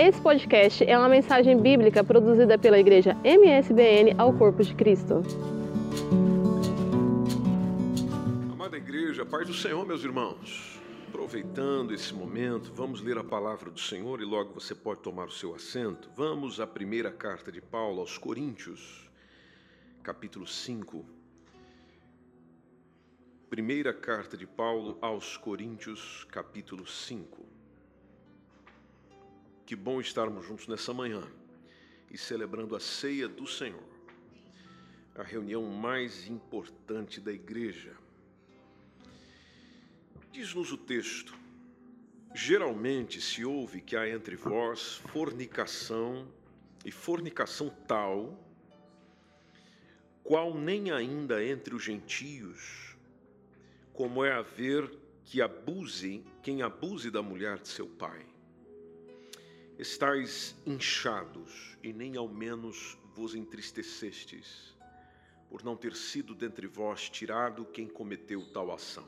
Esse podcast é uma mensagem bíblica produzida pela igreja MSBN ao Corpo de Cristo. Amada igreja, paz do Senhor, meus irmãos. Aproveitando esse momento, vamos ler a palavra do Senhor e logo você pode tomar o seu assento. Vamos à primeira carta de Paulo aos Coríntios, capítulo 5. Primeira carta de Paulo aos Coríntios, capítulo 5. Que bom estarmos juntos nessa manhã e celebrando a ceia do Senhor, a reunião mais importante da igreja. Diz-nos o texto: geralmente se ouve que há entre vós fornicação e fornicação tal, qual nem ainda entre os gentios, como é haver que abuse quem abuse da mulher de seu pai Estais inchados e nem ao menos vos entristecestes, por não ter sido dentre vós tirado quem cometeu tal ação.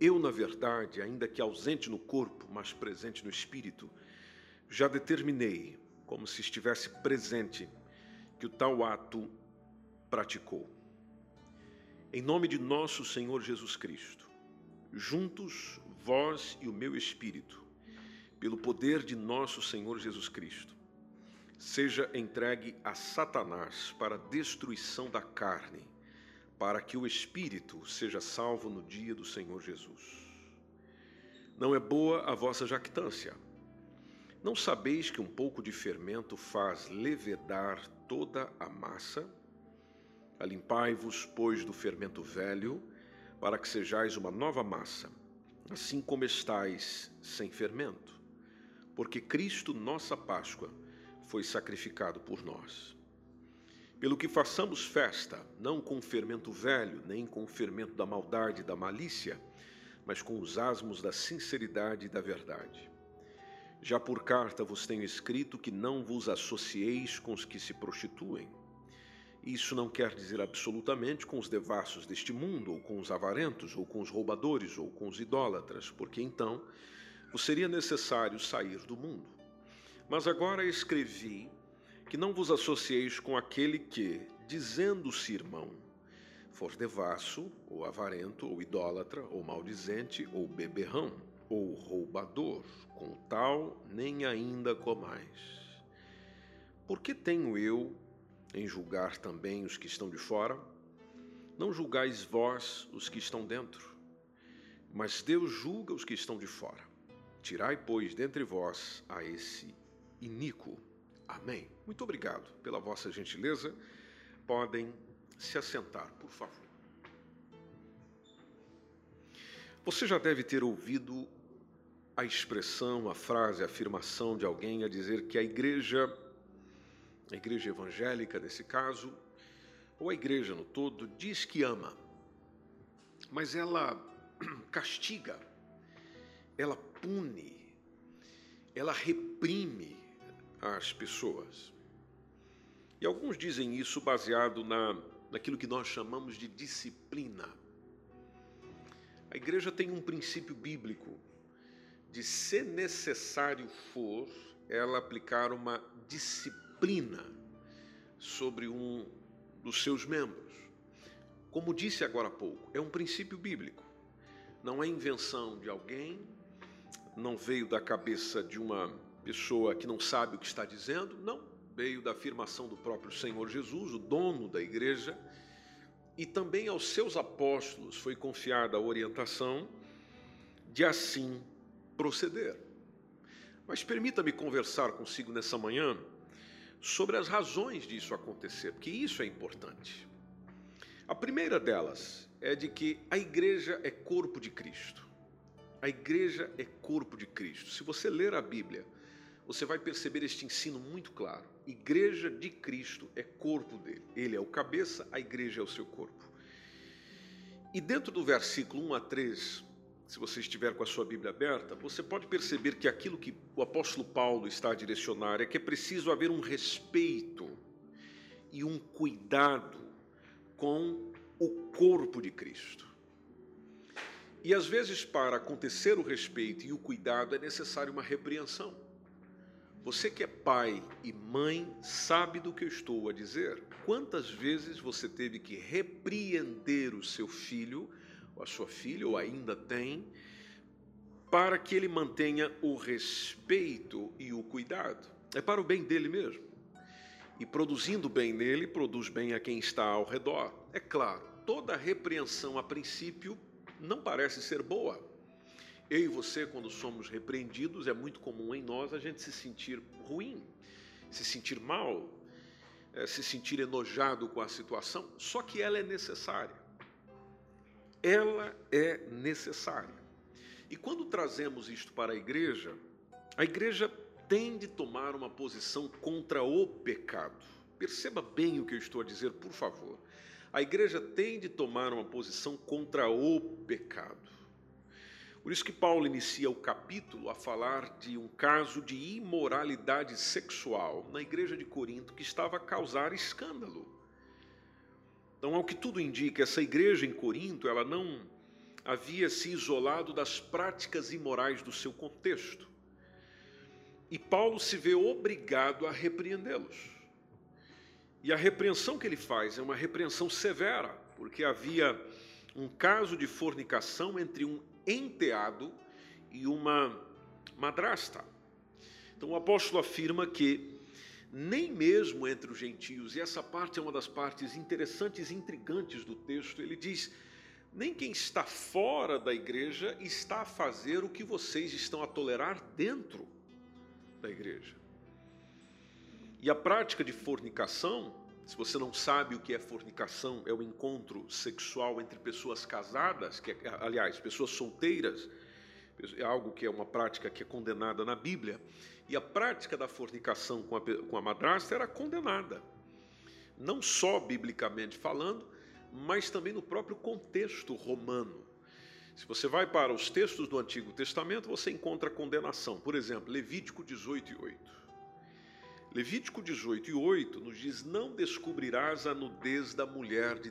Eu, na verdade, ainda que ausente no corpo, mas presente no espírito, já determinei, como se estivesse presente, que o tal ato praticou. Em nome de nosso Senhor Jesus Cristo, juntos, vós e o meu espírito, pelo poder de nosso Senhor Jesus Cristo, seja entregue a Satanás para destruição da carne, para que o espírito seja salvo no dia do Senhor Jesus. Não é boa a vossa jactância. Não sabeis que um pouco de fermento faz levedar toda a massa? Alimpai-vos, pois, do fermento velho, para que sejais uma nova massa, assim como estais sem fermento porque Cristo, nossa Páscoa, foi sacrificado por nós. Pelo que façamos festa, não com fermento velho, nem com o fermento da maldade e da malícia, mas com os asmos da sinceridade e da verdade. Já por carta vos tenho escrito que não vos associeis com os que se prostituem. Isso não quer dizer absolutamente com os devassos deste mundo, ou com os avarentos, ou com os roubadores, ou com os idólatras, porque então vos seria necessário sair do mundo. Mas agora escrevi que não vos associeis com aquele que, dizendo-se irmão, for devasso, ou avarento, ou idólatra, ou maldizente, ou beberrão, ou roubador, com tal nem ainda comais. Por que tenho eu em julgar também os que estão de fora? Não julgais vós os que estão dentro, mas Deus julga os que estão de fora. Tirai, pois, dentre vós a esse iníquo. Amém. Muito obrigado pela vossa gentileza. Podem se assentar, por favor. Você já deve ter ouvido a expressão, a frase, a afirmação de alguém a dizer que a igreja, a igreja evangélica nesse caso, ou a igreja no todo, diz que ama, mas ela castiga, ela pune, ela reprime as pessoas. E alguns dizem isso baseado na, naquilo que nós chamamos de disciplina. A igreja tem um princípio bíblico de, se necessário for, ela aplicar uma disciplina sobre um dos seus membros. Como disse agora há pouco, é um princípio bíblico. Não é invenção de alguém, não veio da cabeça de uma pessoa que não sabe o que está dizendo, não, veio da afirmação do próprio Senhor Jesus, o dono da igreja, e também aos seus apóstolos foi confiada a orientação de assim proceder. Mas permita-me conversar consigo nessa manhã sobre as razões disso acontecer, porque isso é importante. A primeira delas é de que a igreja é corpo de Cristo. A igreja é corpo de Cristo. Se você ler a Bíblia, você vai perceber este ensino muito claro. Igreja de Cristo é corpo dele. Ele é o cabeça, a igreja é o seu corpo. E dentro do versículo 1 a 3, se você estiver com a sua Bíblia aberta, você pode perceber que aquilo que o apóstolo Paulo está a direcionar é que é preciso haver um respeito e um cuidado com o corpo de Cristo. E às vezes, para acontecer o respeito e o cuidado, é necessário uma repreensão. Você que é pai e mãe sabe do que eu estou a dizer. Quantas vezes você teve que repreender o seu filho, ou a sua filha, ou ainda tem, para que ele mantenha o respeito e o cuidado? É para o bem dele mesmo. E produzindo bem nele, produz bem a quem está ao redor. É claro, toda repreensão a princípio não parece ser boa eu e você, quando somos repreendidos, é muito comum em nós a gente se sentir ruim, se sentir mal, é, se sentir enojado com a situação, só que ela é necessária. Ela é necessária. E quando trazemos isto para a igreja, a igreja tem de tomar uma posição contra o pecado. Perceba bem o que eu estou a dizer, por favor. A igreja tem de tomar uma posição contra o pecado. Por isso que Paulo inicia o capítulo a falar de um caso de imoralidade sexual na igreja de Corinto que estava a causar escândalo. Então, ao que tudo indica, essa igreja em Corinto, ela não havia se isolado das práticas imorais do seu contexto. E Paulo se vê obrigado a repreendê-los. E a repreensão que ele faz é uma repreensão severa, porque havia um caso de fornicação entre um enteado e uma madrasta. Então o apóstolo afirma que nem mesmo entre os gentios, e essa parte é uma das partes interessantes e intrigantes do texto, ele diz: nem quem está fora da igreja está a fazer o que vocês estão a tolerar dentro da igreja. E a prática de fornicação, se você não sabe o que é fornicação, é o encontro sexual entre pessoas casadas, que é, aliás, pessoas solteiras, é algo que é uma prática que é condenada na Bíblia. E a prática da fornicação com a, com a madrasta era condenada, não só biblicamente falando, mas também no próprio contexto romano. Se você vai para os textos do Antigo Testamento, você encontra condenação. Por exemplo, Levítico 18 e 8. Levítico 18 e 8 nos diz: Não descobrirás a nudez da mulher de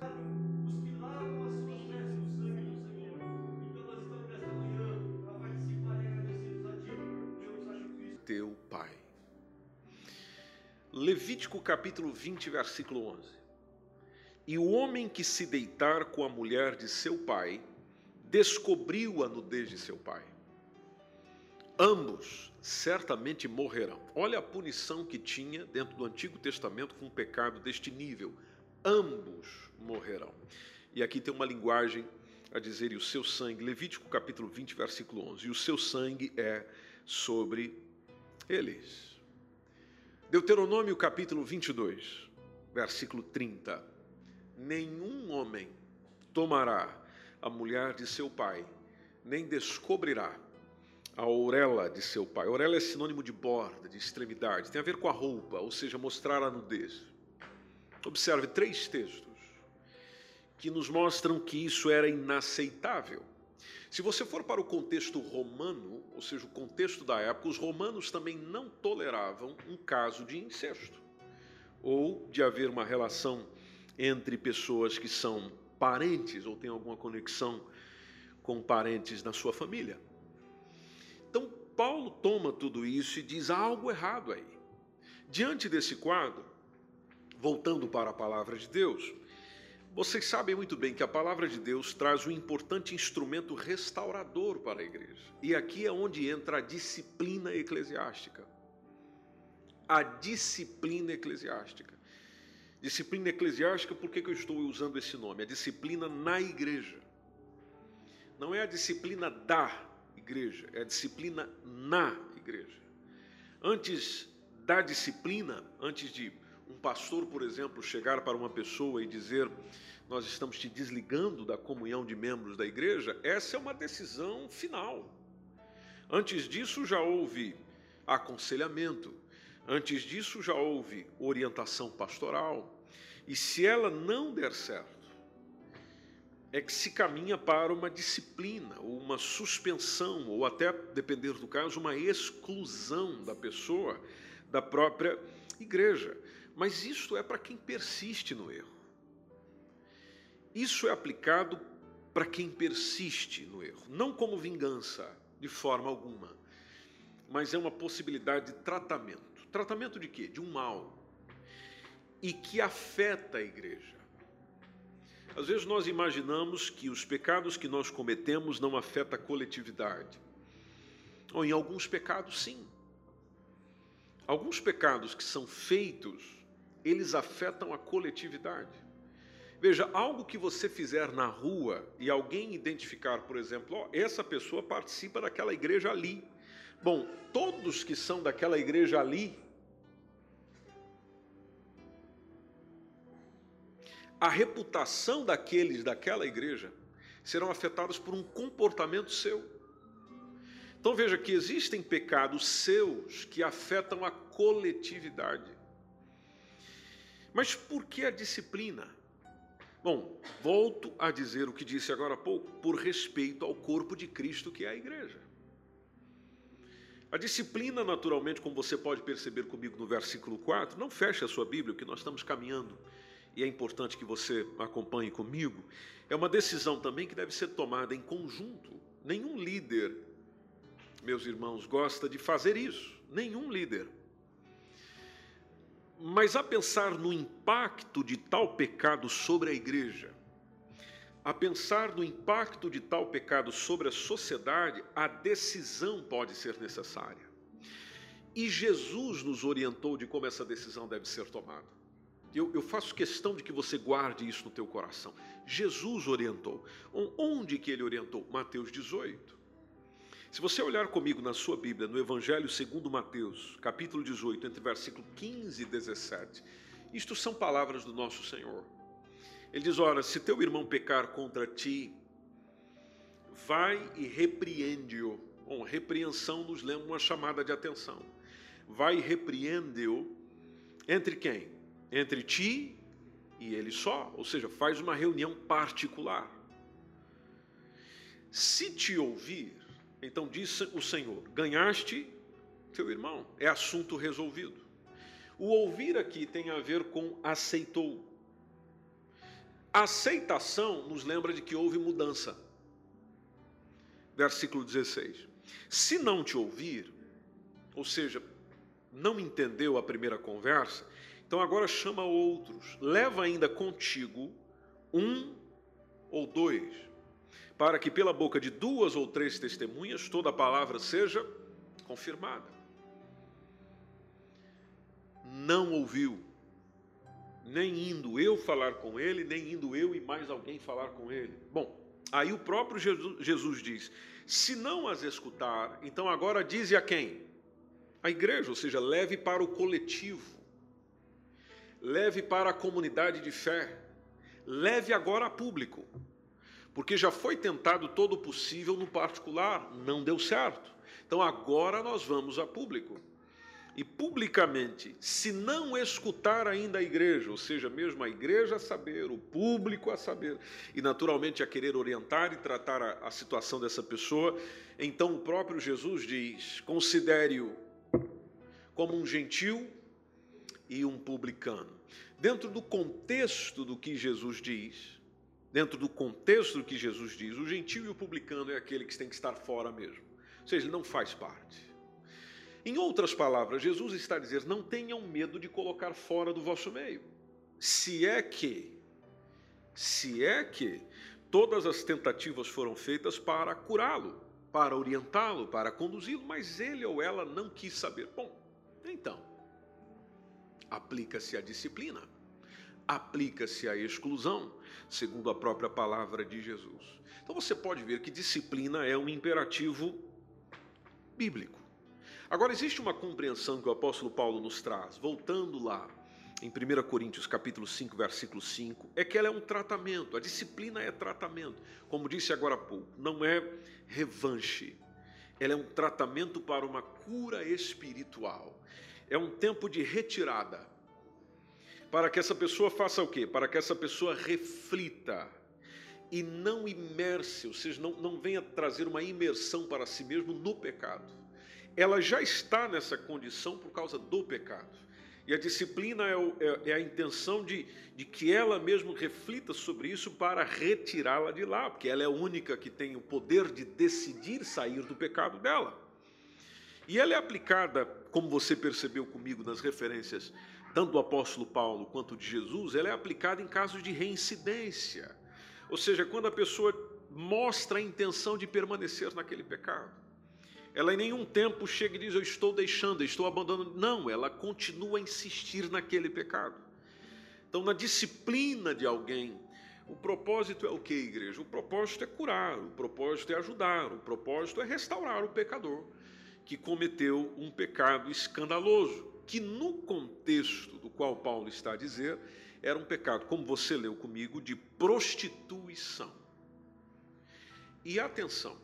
teu pai. Levítico capítulo 20, versículo 11. E o homem que se deitar com a mulher de seu pai descobriu a nudez de seu pai ambos certamente morrerão. Olha a punição que tinha dentro do Antigo Testamento com um pecado deste nível. Ambos morrerão. E aqui tem uma linguagem a dizer, e o seu sangue, Levítico capítulo 20, versículo 11, e o seu sangue é sobre eles. Deuteronômio capítulo 22, versículo 30. Nenhum homem tomará a mulher de seu pai, nem descobrirá a orelha de seu pai. Orelha é sinônimo de borda, de extremidade, tem a ver com a roupa, ou seja, mostrar a nudez. Observe três textos que nos mostram que isso era inaceitável. Se você for para o contexto romano, ou seja, o contexto da época, os romanos também não toleravam um caso de incesto ou de haver uma relação entre pessoas que são parentes ou têm alguma conexão com parentes na sua família. Então, Paulo toma tudo isso e diz: há algo errado aí. Diante desse quadro, voltando para a palavra de Deus, vocês sabem muito bem que a palavra de Deus traz um importante instrumento restaurador para a igreja. E aqui é onde entra a disciplina eclesiástica. A disciplina eclesiástica. Disciplina eclesiástica, por que, eu estou usando esse nome? A disciplina na igreja. Não é a disciplina da igreja, é a disciplina na igreja. Antes da disciplina, antes de um pastor, por exemplo, chegar para uma pessoa e dizer: Nós estamos te desligando da comunhão de membros da igreja, essa é uma decisão final. Antes disso, já houve aconselhamento, antes disso, já houve orientação pastoral. E se ela não der certo, é que se caminha para uma disciplina, ou uma suspensão, ou até, depender do caso, uma exclusão da pessoa da própria igreja. Mas isso é para quem persiste no erro. Isso é aplicado para quem persiste no erro, não como vingança, de forma alguma. mas é uma possibilidade de tratamento. Tratamento de quê? De um mal. E que afeta a igreja. Às vezes nós imaginamos que os pecados que nós cometemos não afetam a coletividade. Ou em alguns pecados, sim. Alguns pecados que são feitos, eles afetam a coletividade. Veja, algo que você fizer na rua e alguém identificar, por exemplo, ó, essa pessoa participa daquela igreja ali. Bom, todos que são daquela igreja ali, a reputação daqueles daquela igreja serão afetados por um comportamento seu. Então veja que existem pecados seus que afetam a coletividade. Mas por que a disciplina? Bom, volto a dizer o que disse agora há pouco, por respeito ao corpo de Cristo que é a igreja. A disciplina, naturalmente, como você pode perceber comigo no versículo 4, não feche a sua Bíblia, que nós estamos caminhando, e é importante que você acompanhe comigo. É uma decisão também que deve ser tomada em conjunto. Nenhum líder, meus irmãos, gosta de fazer isso. Nenhum líder. Mas a pensar no impacto de tal pecado sobre a igreja, a pensar no impacto de tal pecado sobre a sociedade, a decisão pode ser necessária. E Jesus nos orientou de como essa decisão deve ser tomada. Eu, eu, faço questão de que você guarde isso no teu coração. Jesus orientou. Onde que ele orientou? Mateus 18. Se você olhar comigo na sua Bíblia, no Evangelho segundo Mateus, capítulo 18, entre versículo 15 e 17, isto são palavras do nosso Senhor. Ele diz: Ora, se teu irmão pecar contra ti, vai e repreende-o. Bom, repreensão nos lembra uma chamada de atenção. Vai e repreende-o entre quem? Entre ti e ele só, ou seja, faz uma reunião particular. Se te ouvir, então disse o Senhor: ganhaste teu irmão, é assunto resolvido. O ouvir aqui tem a ver com aceitou. Aceitação nos lembra de que houve mudança. Versículo 16: Se não te ouvir, ou seja, não entendeu a primeira conversa, então agora chama outros, leva ainda contigo um ou dois para que pela boca de duas ou três testemunhas toda a palavra seja confirmada. Não ouviu, nem indo eu falar com ele, nem indo eu e mais alguém falar com ele. Bom, aí o próprio Jesus diz: se não as escutar, então agora dize a quem? A igreja, ou seja, leve para o coletivo, leve para a comunidade de fé, leve agora a público porque já foi tentado todo o possível no particular, não deu certo. Então agora nós vamos a público. E publicamente, se não escutar ainda a igreja, ou seja, mesmo a igreja a saber, o público a saber, e naturalmente a querer orientar e tratar a, a situação dessa pessoa, então o próprio Jesus diz: considere-o como um gentil e um publicano. Dentro do contexto do que Jesus diz, dentro do contexto do que Jesus diz, o gentil e o publicano é aquele que tem que estar fora mesmo. Ou seja, ele não faz parte. Em outras palavras, Jesus está dizer: não tenham medo de colocar fora do vosso meio. Se é que, se é que todas as tentativas foram feitas para curá-lo, para orientá-lo, para conduzi-lo, mas ele ou ela não quis saber. Bom, então, aplica-se a disciplina aplica-se à exclusão, segundo a própria palavra de Jesus. Então você pode ver que disciplina é um imperativo bíblico. Agora existe uma compreensão que o apóstolo Paulo nos traz, voltando lá em 1 Coríntios capítulo 5, versículo 5, é que ela é um tratamento, a disciplina é tratamento. Como disse agora há pouco, não é revanche. Ela é um tratamento para uma cura espiritual. É um tempo de retirada para que essa pessoa faça o quê? Para que essa pessoa reflita e não imerse, ou seja, não, não venha trazer uma imersão para si mesmo no pecado. Ela já está nessa condição por causa do pecado. E a disciplina é, o, é, é a intenção de, de que ela mesma reflita sobre isso para retirá-la de lá, porque ela é a única que tem o poder de decidir sair do pecado dela. E ela é aplicada, como você percebeu comigo nas referências, tanto do apóstolo Paulo quanto de Jesus, ela é aplicada em casos de reincidência. Ou seja, quando a pessoa mostra a intenção de permanecer naquele pecado. Ela em nenhum tempo chega e diz: Eu estou deixando, eu estou abandonando. Não, ela continua a insistir naquele pecado. Então, na disciplina de alguém, o propósito é o que, igreja? O propósito é curar, o propósito é ajudar, o propósito é restaurar o pecador que cometeu um pecado escandaloso, que no contexto do qual Paulo está a dizer, era um pecado, como você leu comigo, de prostituição. E atenção,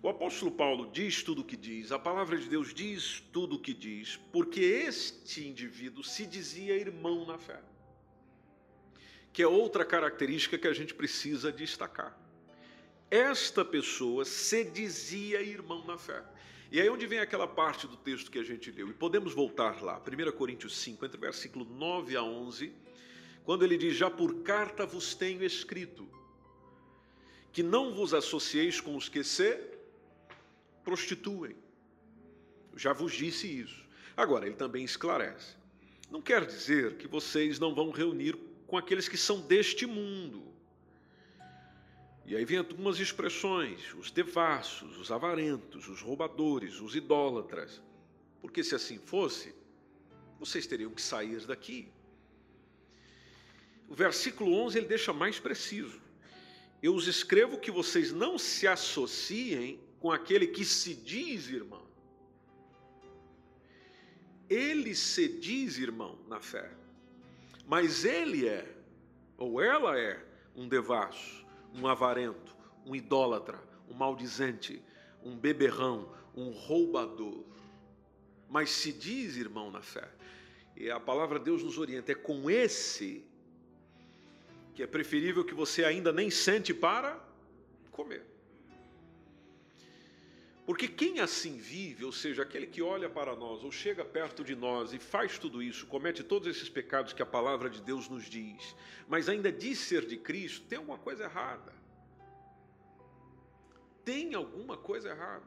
o apóstolo Paulo diz tudo o que diz, a palavra de Deus diz tudo o que diz, porque este indivíduo se dizia irmão na fé, que é outra característica que a gente precisa destacar. Esta pessoa se dizia irmão na fé. E aí onde vem aquela parte do texto que a gente leu? E podemos voltar lá, 1 Coríntios 5, entre o versículo 9 a 11, quando ele diz: Já por carta vos tenho escrito que não vos associeis com os que se prostituem. Já vos disse isso. Agora, ele também esclarece. Não quer dizer que vocês não vão reunir com aqueles que são deste mundo. E aí vem algumas expressões: os devassos, os avarentos, os roubadores, os idólatras. Porque se assim fosse, vocês teriam que sair daqui. O versículo 11 ele deixa mais preciso. Eu os escrevo que vocês não se associem com aquele que se diz irmão. Ele se diz irmão na fé, mas ele é, ou ela é, um devasso, um avarento, um idólatra, um maldizente, um beberrão, um roubador. Mas se diz irmão na fé. E a palavra de Deus nos orienta, é com esse que é preferível que você ainda nem sente para comer. Porque quem assim vive, ou seja, aquele que olha para nós, ou chega perto de nós e faz tudo isso, comete todos esses pecados que a palavra de Deus nos diz, mas ainda diz ser de Cristo, tem alguma coisa errada. Tem alguma coisa errada.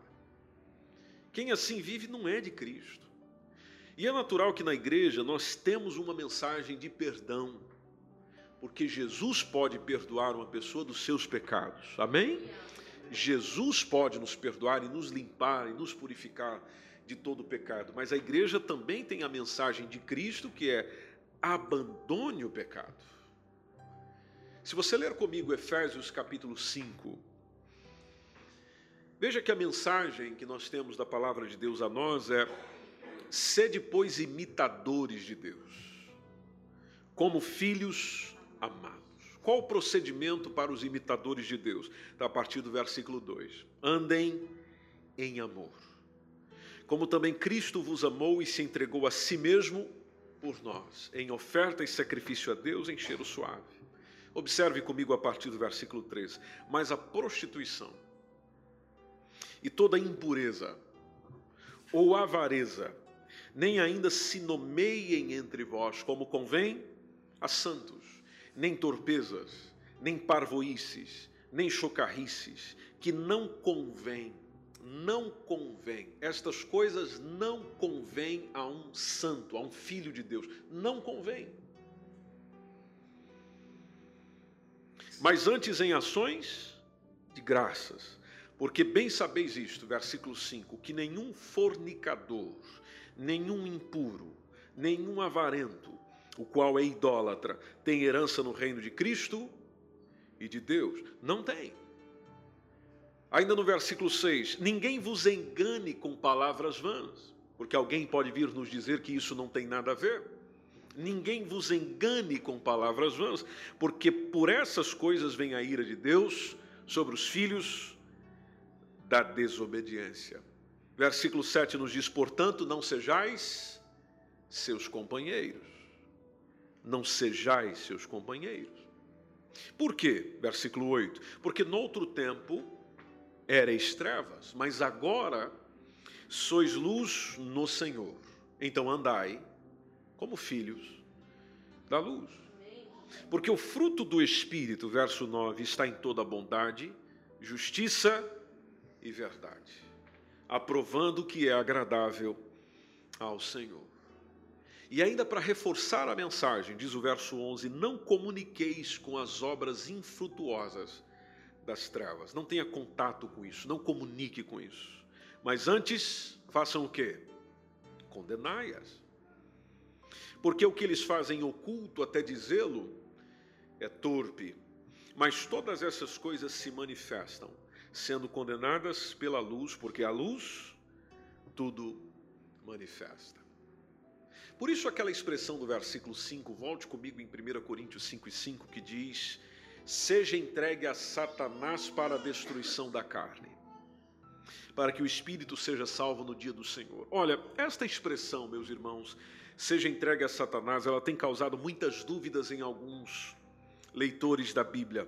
Quem assim vive não é de Cristo. E é natural que na igreja nós temos uma mensagem de perdão porque Jesus pode perdoar uma pessoa dos seus pecados. Amém? Jesus pode nos perdoar e nos limpar e nos purificar de todo o pecado. Mas a igreja também tem a mensagem de Cristo que é abandone o pecado. Se você ler comigo Efésios capítulo 5, veja que a mensagem que nós temos da palavra de Deus a nós é: sede, pois, imitadores de Deus, como filhos amados. Qual o procedimento para os imitadores de Deus? Está a partir do versículo 2. Andem em amor. Como também Cristo vos amou e se entregou a si mesmo por nós, em oferta e sacrifício a Deus em cheiro suave. Observe comigo a partir do versículo 3. Mas a prostituição e toda impureza ou avareza, nem ainda se nomeiem entre vós como convém a santos nem torpezas, nem parvoices, nem chocarrices, que não convém, não convém. Estas coisas não convêm a um santo, a um filho de Deus. Não convém. Mas antes em ações de graças, porque bem sabeis isto, versículo 5, que nenhum fornicador, nenhum impuro, nenhum avarento, o qual é idólatra, tem herança no reino de Cristo e de Deus? Não tem. Ainda no versículo 6: Ninguém vos engane com palavras vãs, porque alguém pode vir nos dizer que isso não tem nada a ver. Ninguém vos engane com palavras vãs, porque por essas coisas vem a ira de Deus sobre os filhos da desobediência. Versículo 7 nos diz: Portanto, não sejais seus companheiros não sejais seus companheiros. Por quê? Versículo 8: Porque noutro tempo erais trevas, mas agora sois luz no Senhor. Então andai como filhos da luz. Porque o fruto do Espírito, verso 9, está em toda bondade, justiça e verdade. aprovando que é agradável ao Senhor. E ainda para reforçar a mensagem, diz o verso 11: Não comuniqueis com as obras infrutuosas das trevas. Não tenha contato com isso, não comunique com isso. Mas antes, façam o quê? Condenai-as. Porque o que eles fazem oculto, até dizê-lo, é torpe. Mas todas essas coisas se manifestam, sendo condenadas pela luz, porque a luz tudo manifesta. Por isso, aquela expressão do versículo 5, volte comigo em 1 Coríntios 5 e 5, que diz: Seja entregue a Satanás para a destruição da carne, para que o espírito seja salvo no dia do Senhor. Olha, esta expressão, meus irmãos, seja entregue a Satanás, ela tem causado muitas dúvidas em alguns leitores da Bíblia.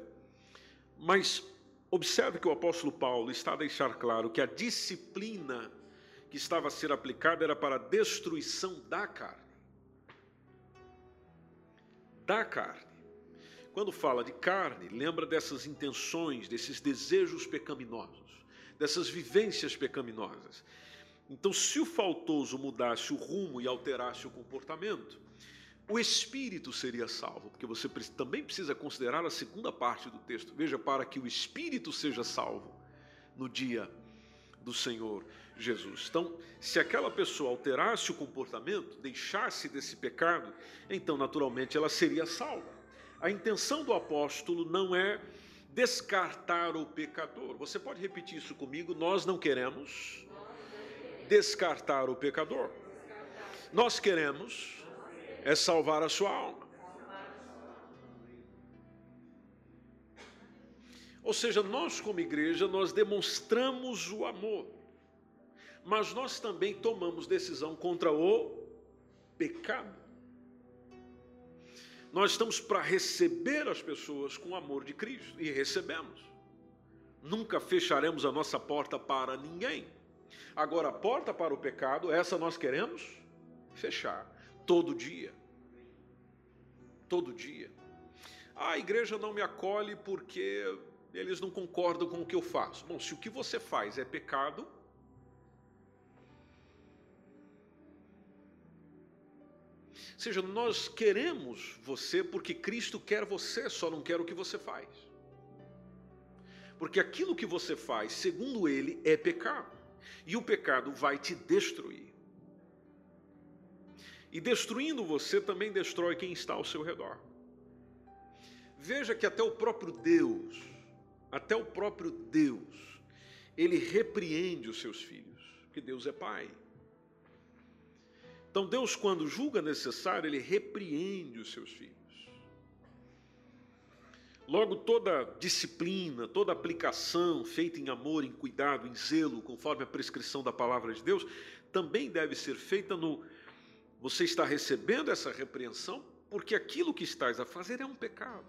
Mas observe que o apóstolo Paulo está a deixar claro que a disciplina que estava a ser aplicada era para a destruição da carne. Da carne. Quando fala de carne, lembra dessas intenções, desses desejos pecaminosos, dessas vivências pecaminosas. Então, se o faltoso mudasse o rumo e alterasse o comportamento, o espírito seria salvo, porque você também precisa considerar a segunda parte do texto. Veja, para que o espírito seja salvo no dia do Senhor Jesus. Então, se aquela pessoa alterasse o comportamento, deixasse desse pecado, então naturalmente ela seria salva. A intenção do apóstolo não é descartar o pecador. Você pode repetir isso comigo? Nós não queremos descartar o pecador. Nós queremos é salvar a sua alma. Ou seja, nós como igreja, nós demonstramos o amor, mas nós também tomamos decisão contra o pecado. Nós estamos para receber as pessoas com o amor de Cristo e recebemos. Nunca fecharemos a nossa porta para ninguém. Agora, a porta para o pecado, essa nós queremos fechar todo dia. Todo dia. A igreja não me acolhe porque eles não concordam com o que eu faço. Bom, se o que você faz é pecado, Seja, nós queremos você porque Cristo quer você, só não quer o que você faz. Porque aquilo que você faz, segundo Ele, é pecado. E o pecado vai te destruir. E destruindo você também destrói quem está ao seu redor. Veja que até o próprio Deus até o próprio Deus, ele repreende os seus filhos, porque Deus é Pai. Então, Deus, quando julga necessário, ele repreende os seus filhos. Logo, toda disciplina, toda aplicação feita em amor, em cuidado, em zelo, conforme a prescrição da palavra de Deus, também deve ser feita no. Você está recebendo essa repreensão porque aquilo que estás a fazer é um pecado.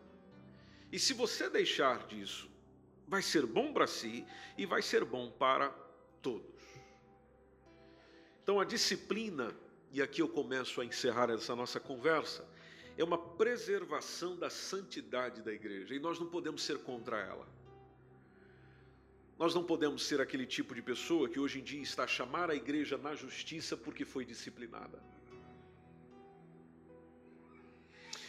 E se você deixar disso vai ser bom para si e vai ser bom para todos. Então, a disciplina, e aqui eu começo a encerrar essa nossa conversa, é uma preservação da santidade da igreja e nós não podemos ser contra ela. Nós não podemos ser aquele tipo de pessoa que hoje em dia está a chamar a igreja na justiça porque foi disciplinada.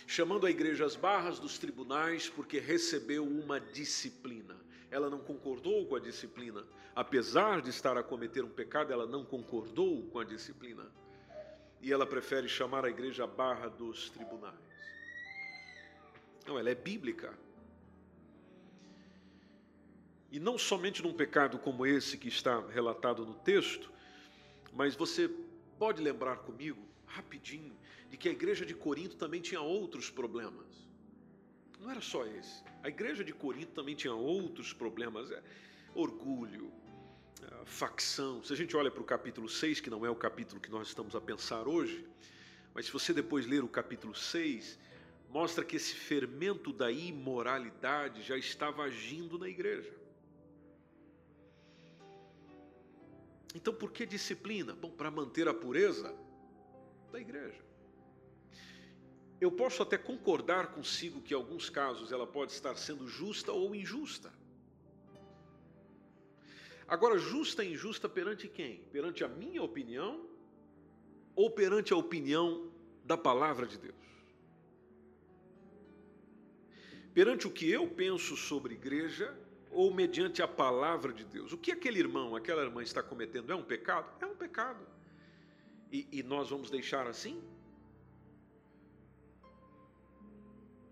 Chamando a igreja às barras dos tribunais porque recebeu uma disciplina ela não concordou com a disciplina. Apesar de estar a cometer um pecado, ela não concordou com a disciplina. E ela prefere chamar a igreja barra dos tribunais. Não, ela é bíblica. E não somente num pecado como esse que está relatado no texto, mas você pode lembrar comigo, rapidinho, de que a igreja de Corinto também tinha outros problemas. Não era só esse. A igreja de Corinto também tinha outros problemas, é, orgulho, é, facção. Se a gente olha para o capítulo 6, que não é o capítulo que nós estamos a pensar hoje, mas se você depois ler o capítulo 6, mostra que esse fermento da imoralidade já estava agindo na igreja. Então, por que disciplina? Bom, para manter a pureza da igreja. Eu posso até concordar consigo que em alguns casos ela pode estar sendo justa ou injusta. Agora, justa e injusta perante quem? Perante a minha opinião ou perante a opinião da palavra de Deus? Perante o que eu penso sobre igreja ou mediante a palavra de Deus? O que aquele irmão, aquela irmã está cometendo é um pecado? É um pecado. E, e nós vamos deixar assim?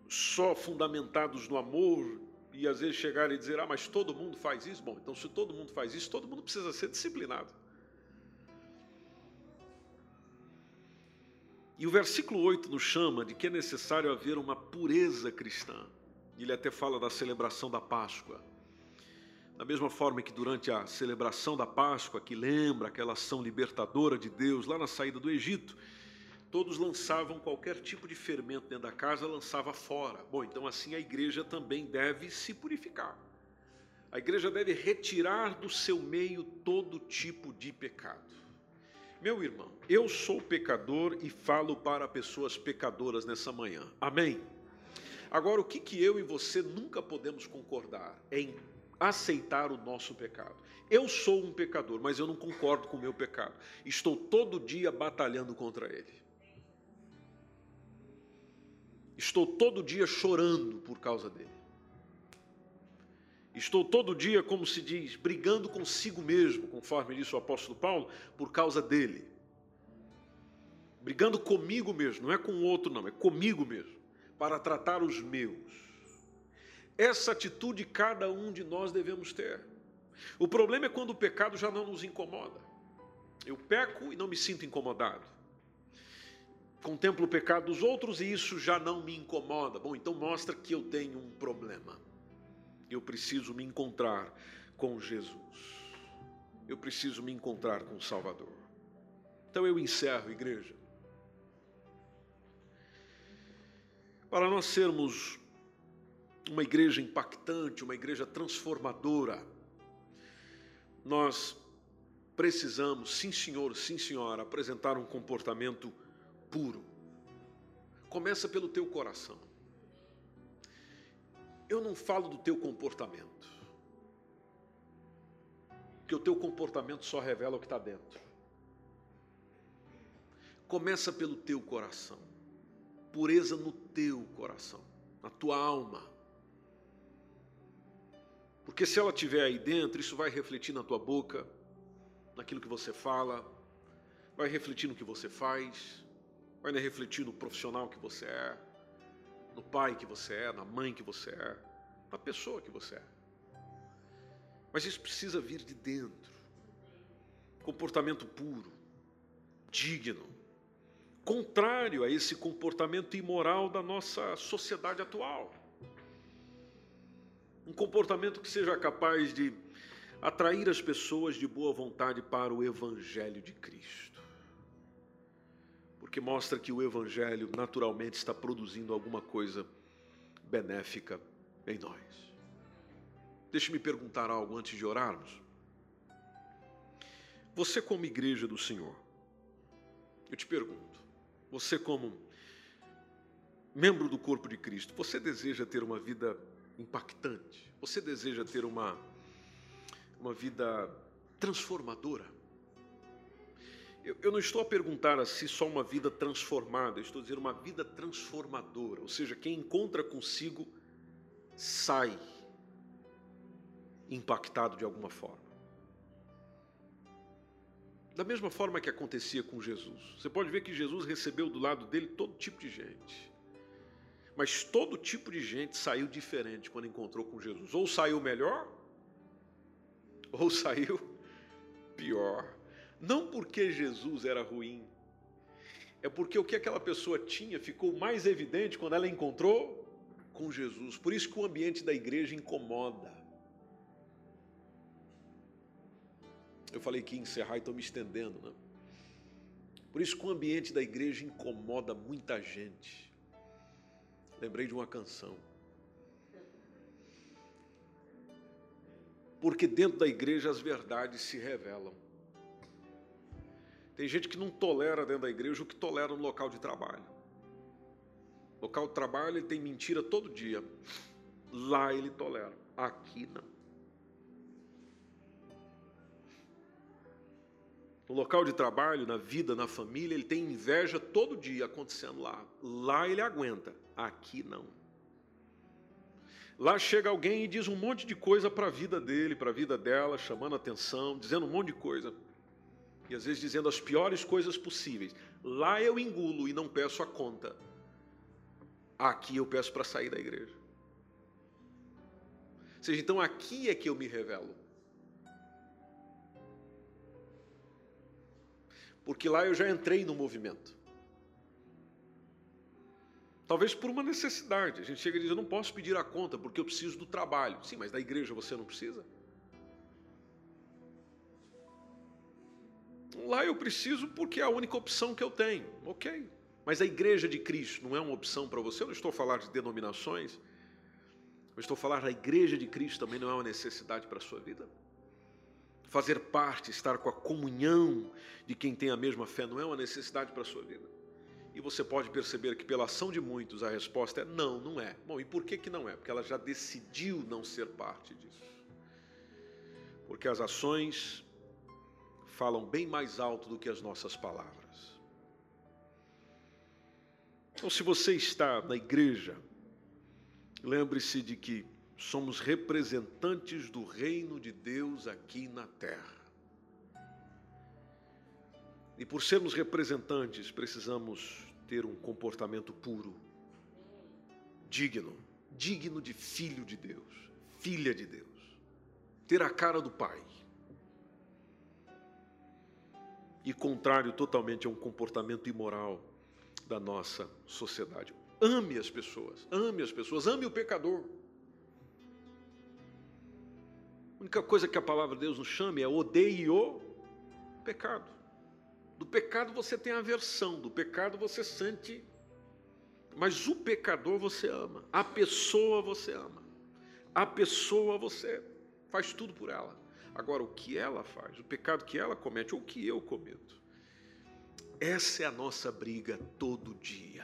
Só fundamentados no amor e às vezes chegar e dizer: Ah, mas todo mundo faz isso? Bom, então se todo mundo faz isso, todo mundo precisa ser disciplinado. E o versículo 8 nos chama de que é necessário haver uma pureza cristã. Ele até fala da celebração da Páscoa. Da mesma forma que durante a celebração da Páscoa, que lembra aquela ação libertadora de Deus lá na saída do Egito, todos lançavam qualquer tipo de fermento dentro da casa, lançava fora. Bom, então assim a igreja também deve se purificar. A igreja deve retirar do seu meio todo tipo de pecado. Meu irmão, eu sou pecador e falo para pessoas pecadoras nessa manhã. Amém? Agora, o que, que eu e você nunca podemos concordar é em aceitar o nosso pecado. Eu sou um pecador, mas eu não concordo com o meu pecado. Estou todo dia batalhando contra ele. Estou todo dia chorando por causa dele. Estou todo dia, como se diz, brigando consigo mesmo, conforme disse o apóstolo Paulo, por causa dele. Brigando comigo mesmo, não é com o outro, não, é comigo mesmo, para tratar os meus. Essa atitude cada um de nós devemos ter. O problema é quando o pecado já não nos incomoda. Eu peco e não me sinto incomodado. Contemplo o pecado dos outros e isso já não me incomoda. Bom, então mostra que eu tenho um problema. Eu preciso me encontrar com Jesus. Eu preciso me encontrar com o Salvador. Então eu encerro, igreja. Para nós sermos uma igreja impactante, uma igreja transformadora. Nós precisamos, sim senhor, sim senhora, apresentar um comportamento puro. Começa pelo teu coração. Eu não falo do teu comportamento, porque o teu comportamento só revela o que está dentro. Começa pelo teu coração, pureza no teu coração, na tua alma. Porque se ela estiver aí dentro, isso vai refletir na tua boca, naquilo que você fala, vai refletir no que você faz, vai refletir no profissional que você é, no pai que você é, na mãe que você é, na pessoa que você é. Mas isso precisa vir de dentro. Comportamento puro, digno, contrário a esse comportamento imoral da nossa sociedade atual um comportamento que seja capaz de atrair as pessoas de boa vontade para o Evangelho de Cristo. Porque mostra que o Evangelho naturalmente está produzindo alguma coisa benéfica em nós. Deixe-me perguntar algo antes de orarmos. Você, como igreja do Senhor, eu te pergunto, você, como membro do corpo de Cristo, você deseja ter uma vida impactante? Você deseja ter uma, uma vida transformadora? Eu, eu não estou a perguntar se só uma vida transformada, eu estou a dizer uma vida transformadora, ou seja, quem encontra consigo sai impactado de alguma forma. Da mesma forma que acontecia com Jesus. Você pode ver que Jesus recebeu do lado dele todo tipo de gente. Mas todo tipo de gente saiu diferente quando encontrou com Jesus. Ou saiu melhor, ou saiu pior. Não porque Jesus era ruim, é porque o que aquela pessoa tinha ficou mais evidente quando ela encontrou com Jesus. Por isso que o ambiente da igreja incomoda. Eu falei que ia encerrar e estou me estendendo, né? Por isso que o ambiente da igreja incomoda muita gente. Lembrei de uma canção. Porque dentro da igreja as verdades se revelam. Tem gente que não tolera dentro da igreja o que tolera no local de trabalho. local de trabalho ele tem mentira todo dia. Lá ele tolera, aqui não. No local de trabalho, na vida, na família, ele tem inveja todo dia acontecendo lá. Lá ele aguenta, aqui não. Lá chega alguém e diz um monte de coisa para a vida dele, para a vida dela, chamando atenção, dizendo um monte de coisa. E às vezes dizendo as piores coisas possíveis. Lá eu engulo e não peço a conta. Aqui eu peço para sair da igreja. Ou seja, então aqui é que eu me revelo. Porque lá eu já entrei no movimento. Talvez por uma necessidade. A gente chega e diz: Eu não posso pedir a conta porque eu preciso do trabalho. Sim, mas da igreja você não precisa? Lá eu preciso porque é a única opção que eu tenho. Ok. Mas a igreja de Cristo não é uma opção para você? Eu não estou a falar de denominações. Eu estou a falar da igreja de Cristo também não é uma necessidade para a sua vida? Fazer parte, estar com a comunhão de quem tem a mesma fé não é uma necessidade para a sua vida? E você pode perceber que pela ação de muitos a resposta é não, não é. Bom, e por que, que não é? Porque ela já decidiu não ser parte disso. Porque as ações falam bem mais alto do que as nossas palavras. Então, se você está na igreja, lembre-se de que somos representantes do reino de Deus aqui na terra. E por sermos representantes, precisamos ter um comportamento puro, digno, digno de filho de Deus, filha de Deus, ter a cara do Pai. E contrário totalmente a um comportamento imoral da nossa sociedade. Ame as pessoas, ame as pessoas, ame o pecador. A única coisa que a palavra de Deus nos chama é odeie o pecado. Do pecado você tem aversão, do pecado você sente, mas o pecador você ama, a pessoa você ama, a pessoa você faz tudo por ela. Agora, o que ela faz, o pecado que ela comete, ou o que eu cometo, essa é a nossa briga todo dia.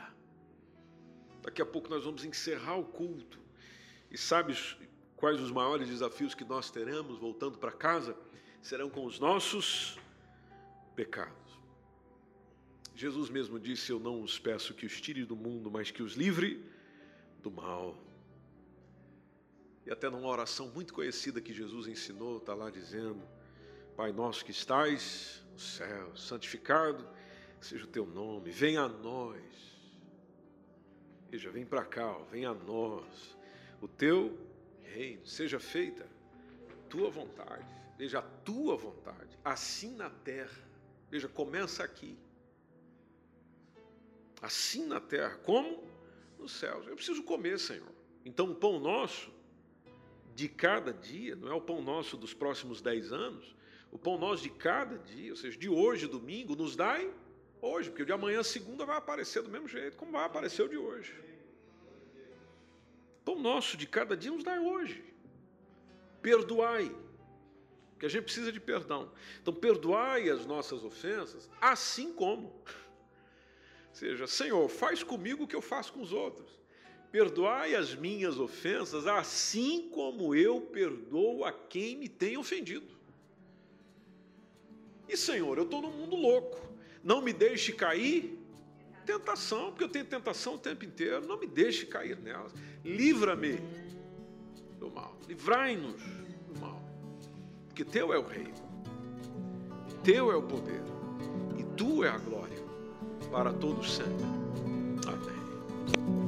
Daqui a pouco nós vamos encerrar o culto. E sabes quais os maiores desafios que nós teremos voltando para casa? Serão com os nossos pecados. Jesus mesmo disse: Eu não os peço que os tire do mundo, mas que os livre do mal. E até numa oração muito conhecida que Jesus ensinou, está lá dizendo: Pai nosso que estais no céu, santificado seja o teu nome, venha a nós. Veja, vem para cá, ó, venha a nós. O teu reino, seja feita tua vontade. Veja, a tua vontade, assim na terra. Veja, começa aqui assim na terra como nos céus. Eu preciso comer, Senhor. Então, o pão nosso de cada dia, não é o pão nosso dos próximos dez anos, o pão nosso de cada dia, ou seja, de hoje, domingo, nos dai hoje, porque o de amanhã, segunda, vai aparecer do mesmo jeito como vai aparecer o de hoje. Pão nosso de cada dia nos dai hoje. Perdoai, porque a gente precisa de perdão. Então, perdoai as nossas ofensas, assim como seja, Senhor, faz comigo o que eu faço com os outros. Perdoai as minhas ofensas, assim como eu perdoo a quem me tem ofendido. E Senhor, eu estou num mundo louco. Não me deixe cair tentação, porque eu tenho tentação o tempo inteiro. Não me deixe cair nelas. Livra-me do mal. Livrai-nos do mal. Porque teu é o reino, teu é o poder, e tu é a glória para todos sempre. Amém.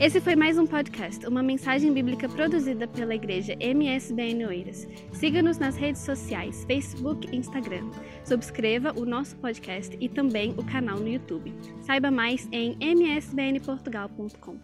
Esse foi mais um podcast, uma mensagem bíblica produzida pela igreja MSBN Oeiras. Siga-nos nas redes sociais, Facebook e Instagram. Subscreva o nosso podcast e também o canal no YouTube. Saiba mais em msbnportugal.com.